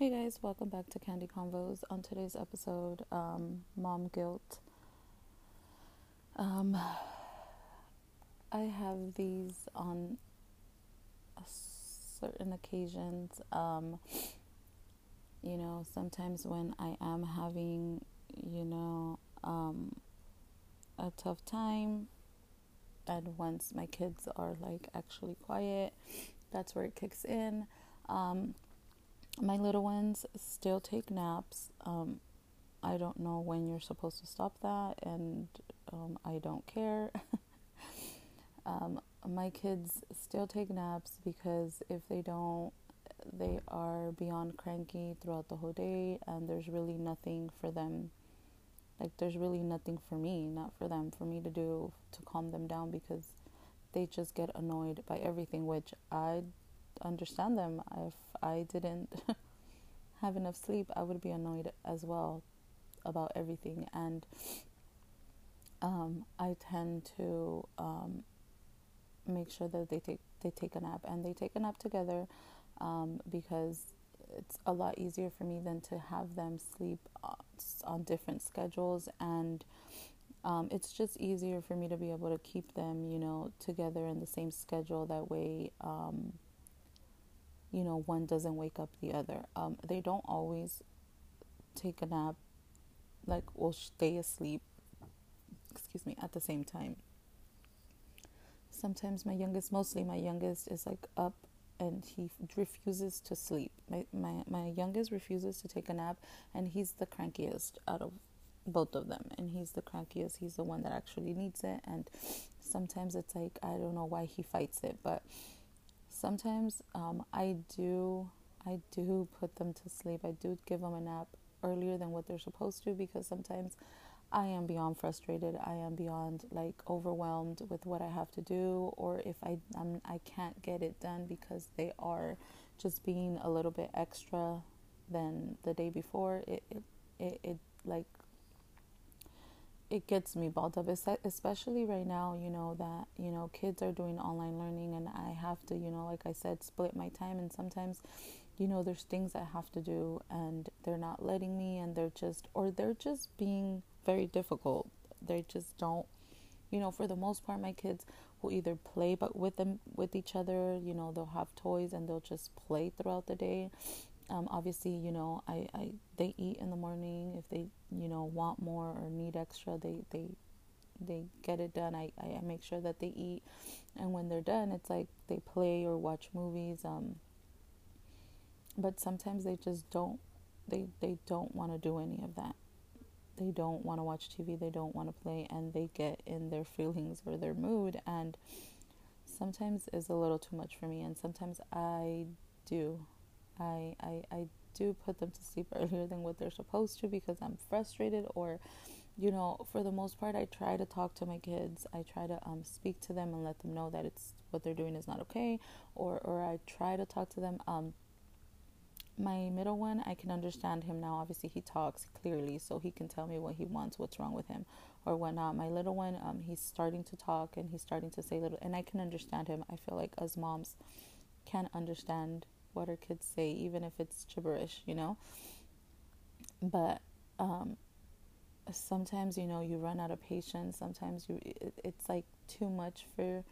Hey guys, welcome back to Candy Convos. On today's episode, um, mom guilt. Um, I have these on certain occasions. Um, you know, sometimes when I am having, you know, um, a tough time, and once my kids are like actually quiet, that's where it kicks in. My little ones still take naps. Um, I don't know when you're supposed to stop that, and um, I don't care. um, my kids still take naps because if they don't, they are beyond cranky throughout the whole day, and there's really nothing for them. Like, there's really nothing for me, not for them, for me to do to calm them down because they just get annoyed by everything, which I understand them. If I didn't have enough sleep, I would be annoyed as well about everything. And um, I tend to um, make sure that they take they take a nap. And they take a nap together um, because it's a lot easier for me than to have them sleep on different schedules. And um, it's just easier for me to be able to keep them you know together in the same schedule. That way um, you know, one doesn't wake up the other. Um, they don't always take a nap, like, or stay asleep, excuse me, at the same time. Sometimes my youngest, mostly my youngest, is like up and he refuses to sleep. My, my, my youngest refuses to take a nap, and he's the crankiest out of both of them. And he's the crankiest, he's the one that actually needs it. And sometimes it's like, I don't know why he fights it, but sometimes um, I do I do put them to sleep. I do give them a nap earlier than what they're supposed to because sometimes I am beyond frustrated. I am beyond like overwhelmed with what I have to do, or if I I'm, I can't get it done because they are just being a little bit extra than the day before. It it it, it like it gets me balled up especially right now you know that you know kids are doing online learning and i have to you know like i said split my time and sometimes you know there's things i have to do and they're not letting me and they're just or they're just being very difficult. They just don't you know for the most part my kids will either play but with them with each other you know they'll have toys and they'll just play throughout the day um, obviously, you know, I, I they eat in the morning. If they, you know, want more or need extra, they they they get it done. I, I make sure that they eat, and when they're done, it's like they play or watch movies. Um, but sometimes they just don't they they don't want to do any of that. They don't want to watch TV. They don't want to play, and they get in their feelings or their mood, and sometimes is a little too much for me. And sometimes I do I, I, I do put them to sleep earlier than what they're supposed to because I'm frustrated or you know for the most part I try to talk to my kids. I try to um, speak to them and let them know that it's what they're doing is not okay or or I try to talk to them. Um, my middle one I can understand him now. Obviously he talks clearly so he can tell me what he wants what's wrong with him or whatnot. My little one um, he's starting to talk and he's starting to say little and I can understand him. I feel like as moms can understand what our kids say, even if it's gibberish, you know. But um, sometimes, you know, you run out of patience. Sometimes you, it, it's like too much for,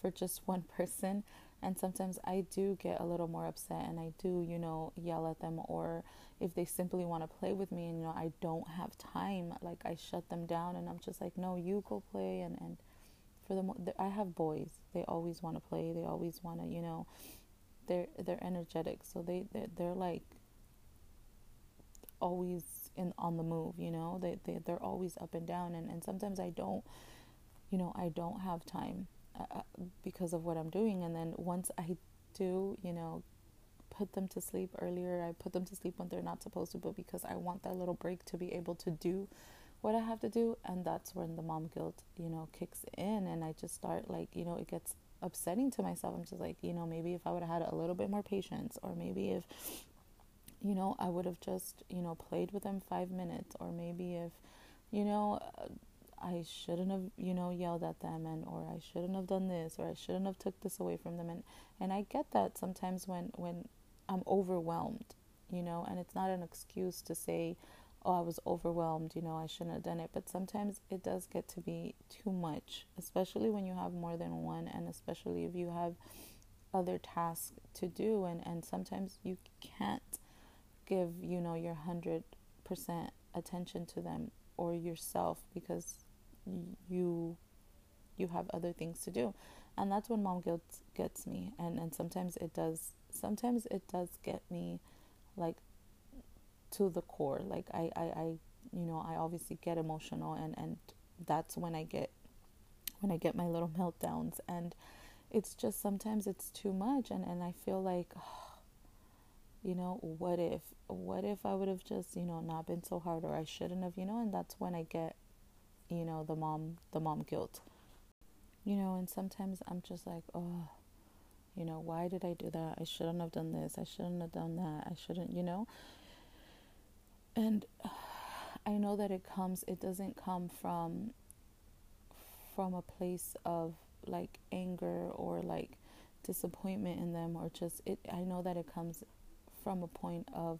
for just one person. And sometimes I do get a little more upset, and I do, you know, yell at them. Or if they simply want to play with me, and you know, I don't have time, like I shut them down, and I'm just like, no, you go play. And and for the I have boys, they always want to play. They always want to, you know they're they're energetic so they they're, they're like always in on the move you know? They, they they're always up and down and, and sometimes i don't you know i don't have time uh, uh, because of what i'm doing and then once i do you know put them to sleep earlier i put them to sleep when they're not supposed to but because i want that little break to be able to do what i have to do and that's when the mom guilt you know kicks in and i just start like you know it gets upsetting to myself. I'm just like, you know, maybe if I would have had a little bit more patience, or maybe if, you know, I would have just, you know, played with them five minutes, or maybe if, you know, I shouldn't have, you know, yelled at them, and or I shouldn't have done this, or I shouldn't have took this away from them, and and I get that sometimes when when I'm overwhelmed, you know, and it's not an excuse to say, oh, I was overwhelmed, you know, I shouldn't have done it. But sometimes it does get to be too much, especially when you have more than one, and especially if you have other tasks to do. And, and sometimes you can't give, you know, your 100% attention to them or yourself because you you have other things to do and that's when mom guilt gets me and and sometimes it does sometimes it does get me like to the core. Like i i, I you know i obviously get emotional and and that's when i get when i get my little meltdowns. And it's just sometimes it's too much and and i feel like oh, you know what if what if i would have just you know not been so hard or i shouldn't have you know? And that's when i get you know the mom the mom guilt. You know and sometimes i'm just like oh you know why did i do that? I shouldn't have done this. I shouldn't have done that. I shouldn't you know and i know that it comes it doesn't come from from a place of like anger or like disappointment in them or just it i know that it comes from a point of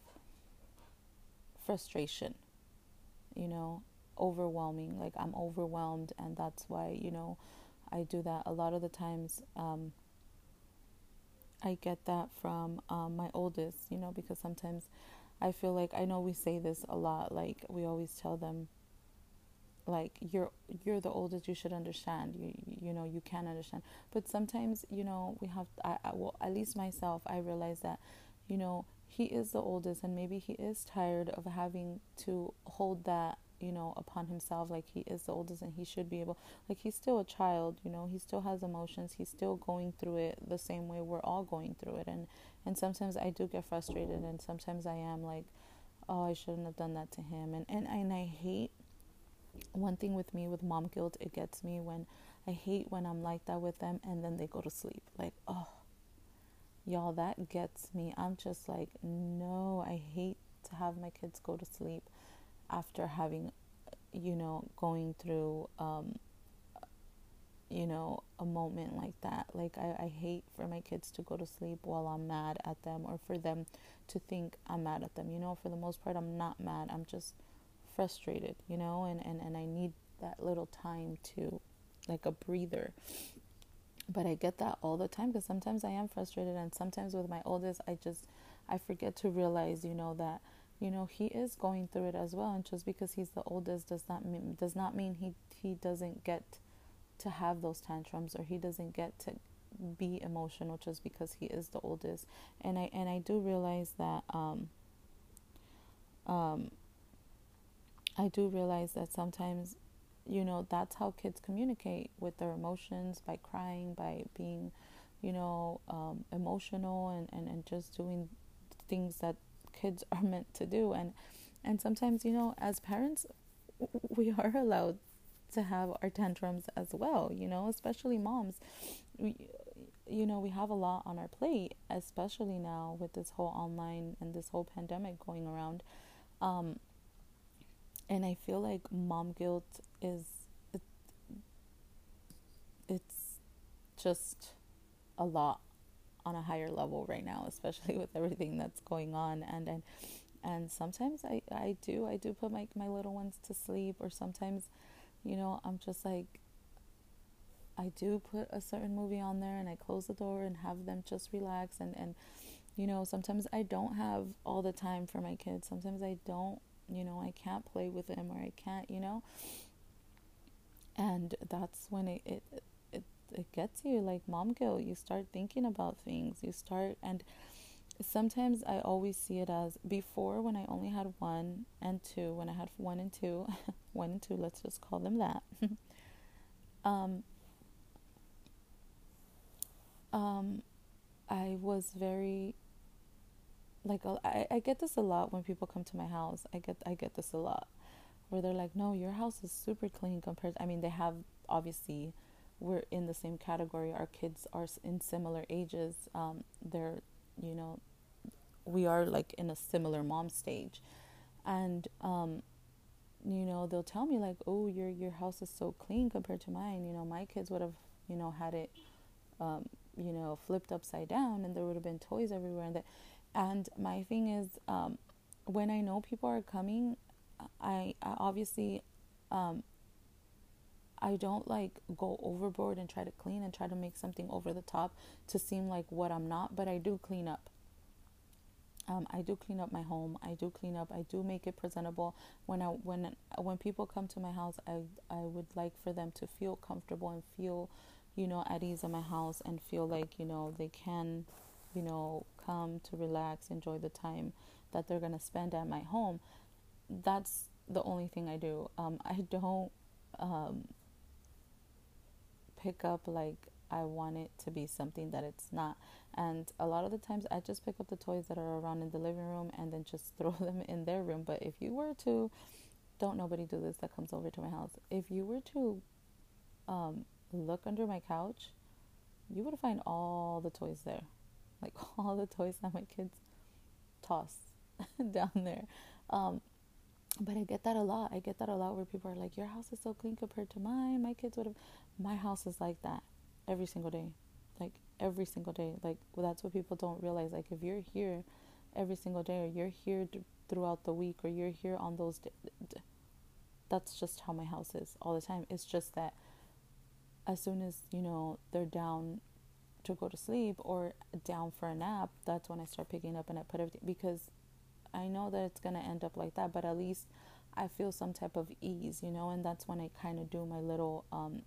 frustration you know overwhelming like i'm overwhelmed and that's why you know i do that. A lot of the times um, i get that from um, my oldest you know because sometimes i feel like i know we say this a lot like we always tell them like you're you're the oldest you should understand you you know you can understand. But sometimes you know we have I, I well at least myself i realize that you know he is the oldest and maybe he is tired of having to hold that you know upon himself like he is the oldest and he should be able like he's still a child you know he still has emotions he's still going through it the same way we're all going through it. And and sometimes i do get frustrated and sometimes i am like oh i shouldn't have done that to him. And and, and i hate one thing with me with mom guilt it gets me when i hate when i'm like that with them and then they go to sleep. Like oh y'all that gets me. I'm just like no i hate to have my kids go to sleep after having you know going through um you know a moment like that. Like I, I hate for my kids to go to sleep while i'm mad at them or for them to think i'm mad at them. You know for the most part i'm not mad. I'm just frustrated, you know, and, and, and I need that little time to, like a breather. But I get that all the time because sometimes I am frustrated, and sometimes with my oldest, I just, I forget to realize, you know, that, you know, he is going through it as well. And just because he's the oldest does not mean, does not mean he, he doesn't get to have those tantrums or he doesn't get to be emotional just because he is the oldest. And I, and I do realize that, um, um, I do realize that sometimes, you know, that's how kids communicate with their emotions by crying, by being, you know, um, emotional and, and, and just doing things that kids are meant to do. And, and sometimes, you know, as parents, we are allowed to have our tantrums as well, you know, especially moms. We, you know, we have a lot on our plate, especially now with this whole online and this whole pandemic going around. Um, and I feel like mom guilt is it, it's just a lot on a higher level right now, especially with everything that's going on. And and and sometimes I, I do I do put my, my little ones to sleep or sometimes you know I'm just like I do put a certain movie on there and I close the door and have them just relax. And and you know sometimes I don't have all the time for my kids. Sometimes I don't you know i can't play with them or i can't you know? And that's when it it it, gets you like mom guilt you start thinking about things you start and sometimes i always see it as before when i only had one and two when i had one and two one and two let's just call them that um um i was very like I, I get this a lot when people come to my house. I get I get this a lot where they're like, "No, your house is super clean compared." To, I mean, they have obviously we're in the same category. Our kids are in similar ages. Um, they're you know we are like in a similar mom stage, and um, you know they'll tell me like, "Oh, your your house is so clean compared to mine." You know, my kids would have you know had it. Um, you know, flipped upside down, and there would have been toys everywhere, and that And my thing is, um, when I know people are coming, I, I obviously, um, I don't like go overboard and try to clean and try to make something over the top to seem like what I'm not, but I do clean up. Um, I do clean up my home. I do clean up. I do make it presentable. When I when when people come to my house, I I would like for them to feel comfortable and feel, you know, at ease in my house and feel like you know they can, you know, come to relax, enjoy the time that they're gonna spend at my home. That's the only thing I do. Um, I don't um, pick up like I want it to be something that it's not. And a lot of the times I just pick up the toys that are around in the living room and then just throw them in their room. But if you were to, don't nobody do this that comes over to my house. If you were to um, look under my couch, you would find all the toys there. Like all the toys that my kids toss down there. Um, but I get that a lot. I get that a lot where people are like, Your house is so clean compared to mine. My kids would have. My house is like that every single day. Like every single day. Like well, that's what people don't realize. Like if you're here every single day, or you're here d- throughout the week, or you're here on those, d- d- that's just how my house is all the time. It's just that as soon as you know they're down to go to sleep or down for a nap, that's when I start picking up and I put everything because I know that it's gonna end up like that. But at least I feel some type of ease, you know, and that's when I kind of do my little um,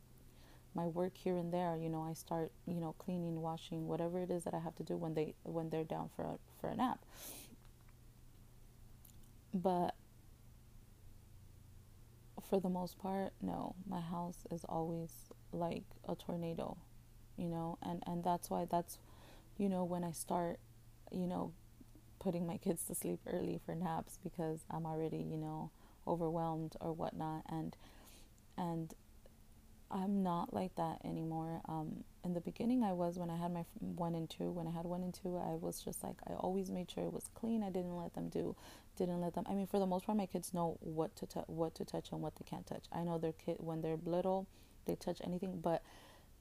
my work here and there you know i start you know cleaning washing whatever it is that i have to do when they when they're down for a, for a nap but for the most part no my house is always like a tornado you know and and that's why that's you know when i start you know putting my kids to sleep early for naps because i'm already you know overwhelmed or whatnot and and I'm not like that anymore. Um, in the beginning, I was when I had my one and two. When I had one and two, I was just like I always made sure it was clean. I didn't let them do, didn't let them. I mean, for the most part, my kids know what to t- what to touch and what they can't touch. I know their kid when they're little, they touch anything, but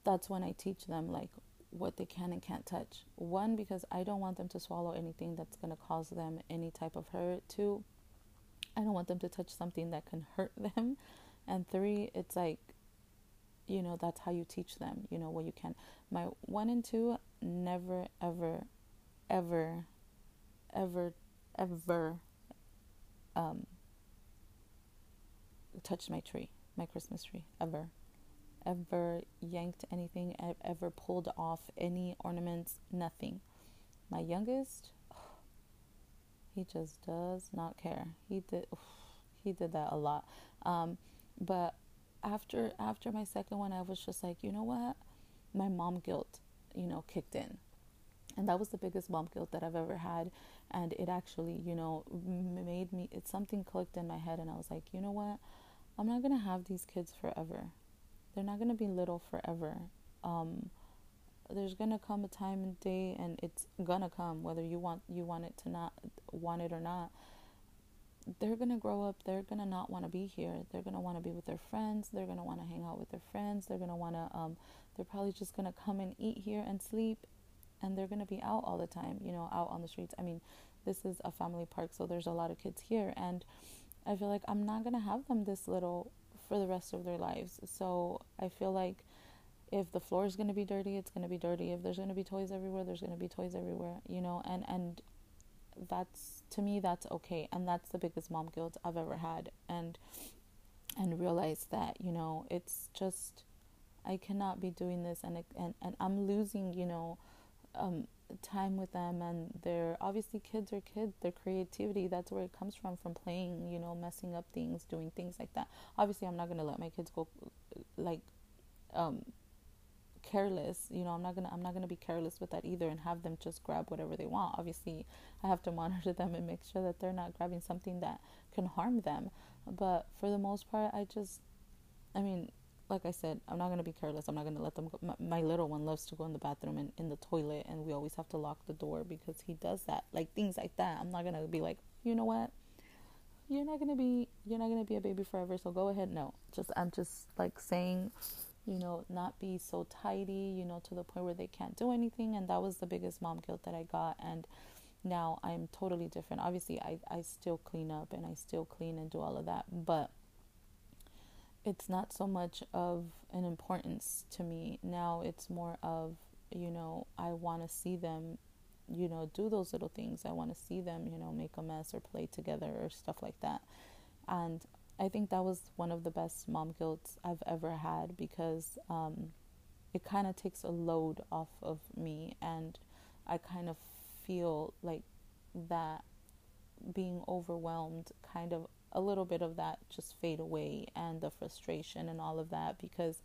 that's when I teach them like what they can and can't touch. One, because I don't want them to swallow anything that's gonna cause them any type of hurt. Two, I don't want them to touch something that can hurt them. And three, it's like you know that's how you teach them you know what you can my one and two never ever ever ever ever um touched my tree my christmas tree ever ever yanked anything ever pulled off any ornaments nothing. My youngest he just does not care. He did he did that a lot. Um, but after after my second one, I was just like, you know what, my mom guilt, you know, kicked in, and that was the biggest mom guilt that I've ever had, and it actually, you know, made me. It's something clicked in my head, and I was like, you know what, I'm not gonna have these kids forever. They're not gonna be little forever. Um, there's gonna come a time and day, and it's gonna come whether you want you want it to not want it or not. They're going to grow up they're going to not want to be here. They're going to want to be with their friends they're going to want to hang out with their friends they're going to want to um, they're probably just going to come and eat here and sleep and they're going to be out all the time you know out on the streets. I mean this is a family park so there's a lot of kids here and i feel like i'm not going to have them this little for the rest of their lives. So i feel like if the floor is going to be dirty it's going to be dirty. If there's going to be toys everywhere there's going to be toys everywhere you know? And and that's to me that's okay. And that's the biggest mom guilt I've ever had. And and realize that you know it's just I cannot be doing this. And and and I'm losing you know um, time with them and they're obviously kids are kids their creativity that's where it comes from from playing you know messing up things doing things like that. Obviously I'm not going to let my kids go like um careless you know i'm not gonna i'm not gonna be careless with that either and have them just grab whatever they want. Obviously i have to monitor them and make sure that they're not grabbing something that can harm them. But for the most part i just i mean like i said i'm not gonna be careless i'm not gonna let them go my, my little one loves to go in the bathroom and in the toilet and we always have to lock the door because he does that like things like that i'm not gonna be like you know what you're not gonna be you're not gonna be a baby forever so go ahead no just i'm just like saying you know, not be so tidy, you know, to the point where they can't do anything. And that was the biggest mom guilt that I got. And now I'm totally different. Obviously, I, I still clean up and I still clean and do all of that, but it's not so much of an importance to me. Now it's more of, you know, I want to see them, you know, do those little things. I want to see them, you know, make a mess or play together or stuff like that. And I think that was one of the best mom guilt I've ever had because um, it kind of takes a load off of me and I kind of feel like that being overwhelmed kind of a little bit of that just fade away and the frustration and all of that because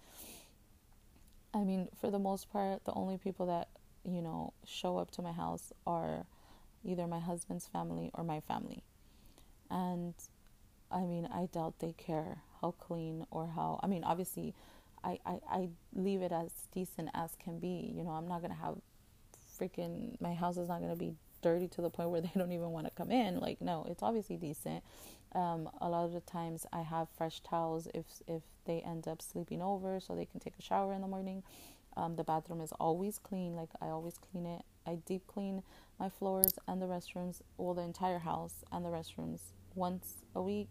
I mean for the most part the only people that you know show up to my house are either my husband's family or my family. And I mean I doubt they care how clean or how I mean obviously I, I, I leave it as decent as can be. You know I'm not gonna have freaking my house is not gonna be dirty to the point where they don't even want to come in like no it's obviously decent um, a lot of the times I have fresh towels if if they end up sleeping over, so they can take a shower in the morning. Um, the bathroom is always clean. Like I always clean it. I deep clean my floors and the restrooms, well, the entire house and the restrooms once a week,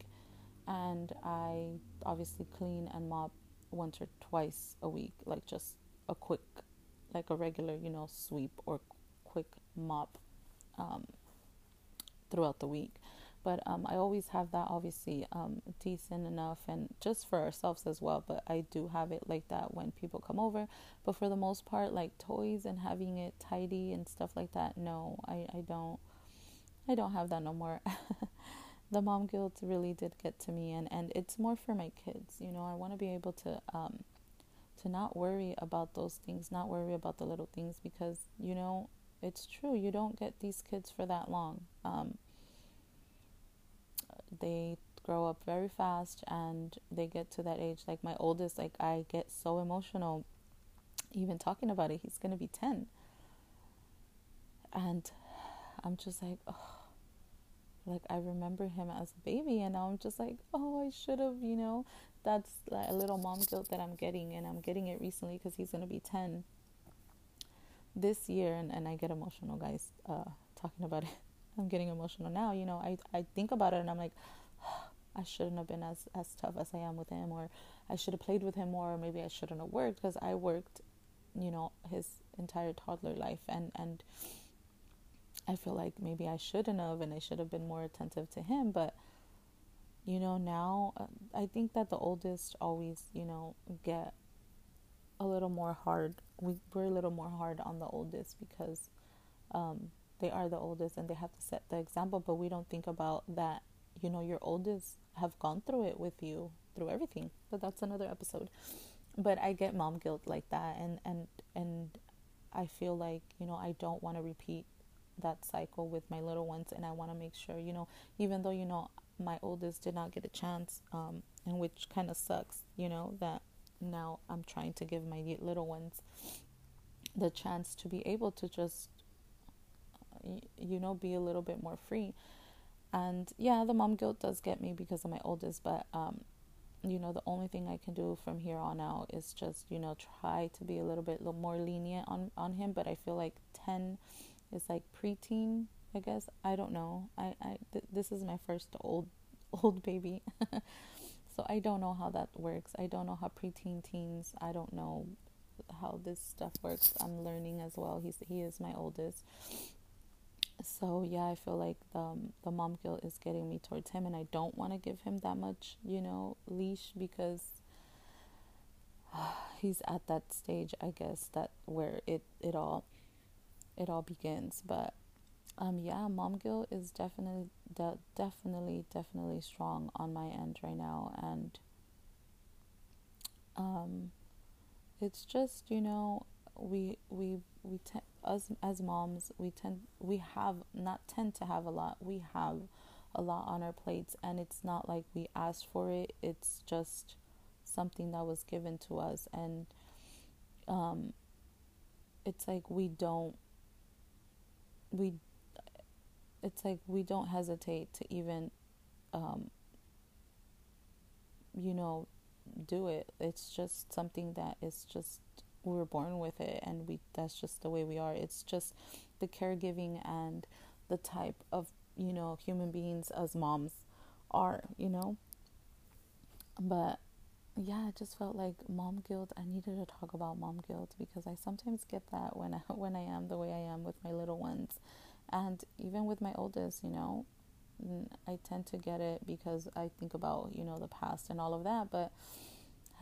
and I obviously clean and mop once or twice a week, like just a quick, like a regular, you know, sweep or quick mop um, throughout the week but um, I always have that obviously um, decent enough and just for ourselves as well. But I do have it like that when people come over. But for the most part, like toys and having it tidy and stuff like that, no, I, I don't. I don't have that no more. the mom guilt really did get to me, and, and it's more for my kids. You know, I want to be able to um, to not worry about those things, not worry about the little things, because you know it's true. You don't get these kids for that long. Um, they grow up very fast and they get to that age like my oldest like i get so emotional even talking about it he's going to be 10 and i'm just like oh like i remember him as a baby and now i'm just like oh i should have you know that's like a little mom guilt that i'm getting and i'm getting it recently because he's to be 10 this year and, and i get emotional guys uh, talking about it I'm getting emotional now. You know, I I think about it and I'm like, oh, I shouldn't have been as as tough as I am with him, or I should have played with him more, or maybe I shouldn't have worked because I worked, you know, his entire toddler life, and and I feel like maybe I shouldn't have, and I should have been more attentive to him, but. You know, now uh, I think that the oldest always, you know, get a little more hard. We, we're a little more hard on the oldest because um, they are the oldest and they have to set the example but we don't think about that you know your oldest have gone through it with you through everything but that's another episode but i get mom guilt like that and and and i feel like you know i don't want to repeat that cycle with my little ones and i want to make sure you know even though you know my oldest did not get a chance um and which kind of sucks you know that now i'm trying to give my little ones the chance to be able to just you know, be a little bit more free. And yeah, the mom guilt does get me because of my oldest, but um, you know, the only thing I can do from here on out is just, you know, try to be a little bit more lenient on on him. But I feel like ten is like preteen, I guess. I don't know. I I th- this is my first old old baby. so I don't know how that works. I don't know how preteen teens. I don't know how this stuff works. I'm learning as well. He's he is my oldest so yeah i feel like the, the mom guilt is getting me towards him and i don't want to give him that much you know leash because he's at that stage i guess that where it it all it all begins but um yeah mom guilt is definitely de- definitely definitely strong on my end right now and um it's just you know we we we tend us as moms we tend we have not tend to have a lot we have a lot on our plates and it's not like we asked for it it's just something that was given to us and um it's like we don't we it's like we don't hesitate to even um you know do it. It's just something that is just we were born with it and we that's just the way we are. It's just the caregiving and the type of you know human beings as moms are you know? But yeah, it just felt like mom guilt. I needed to talk about mom guilt because I sometimes get that when I when I am the way I am with my little ones, and even with my oldest, you know, I tend to get it because I think about you know the past and all of that. But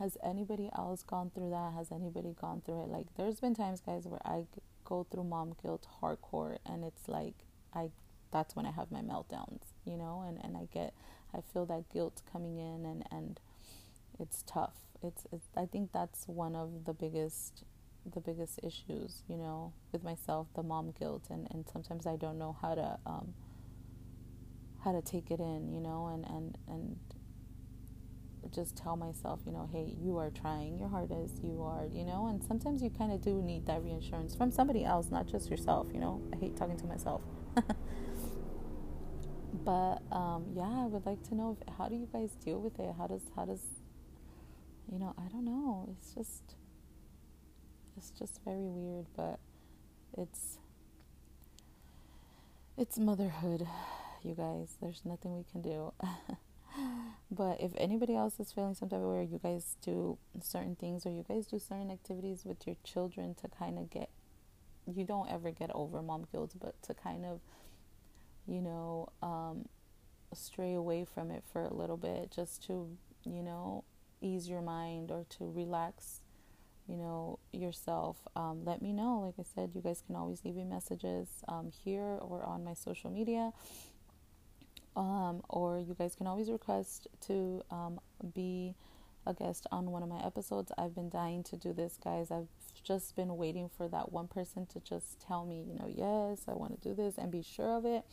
has anybody else gone through that? Has anybody gone through it? Like, there's been times, guys, where I go through mom guilt hardcore, and it's like I that's when I have my meltdowns, you know, and and I get I feel that guilt coming in and and it's tough. It's, it's I think that's one of the biggest the biggest issues, you know, with myself, the mom guilt and, and sometimes I don't know how to um how to take it in, you know, and, and, and just tell myself, you know, hey, you are trying your hardest, you are, you know, and sometimes you kind of do need that reassurance from somebody else, not just yourself, you know. I hate talking to myself. but um, yeah, I would like to know if, how do you guys deal with it? How does how does you know, I don't know. It's just it's just very weird, but it's it's motherhood, you guys. There's nothing we can do. but if anybody else is feeling some type of way, you guys do certain things or you guys do certain activities with your children to kind of get, you don't ever get over mom guilt, but to kind of, you know, um, stray away from it for a little bit, just to, you know, ease your mind or to relax you know yourself um, let me know. Like i said you guys can always leave me messages um, here or on my social media. Um, or you guys can always request to um, be a guest on one of my episodes. I've been dying to do this guys. I've just been waiting for that one person to just tell me you know yes i want to do this and be sure of it.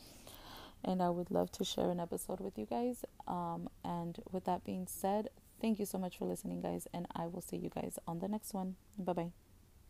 And i would love to share an episode with you guys. Um, and with that being said Thank you so much for listening, guys, and I will see you guys on the next one. Bye bye.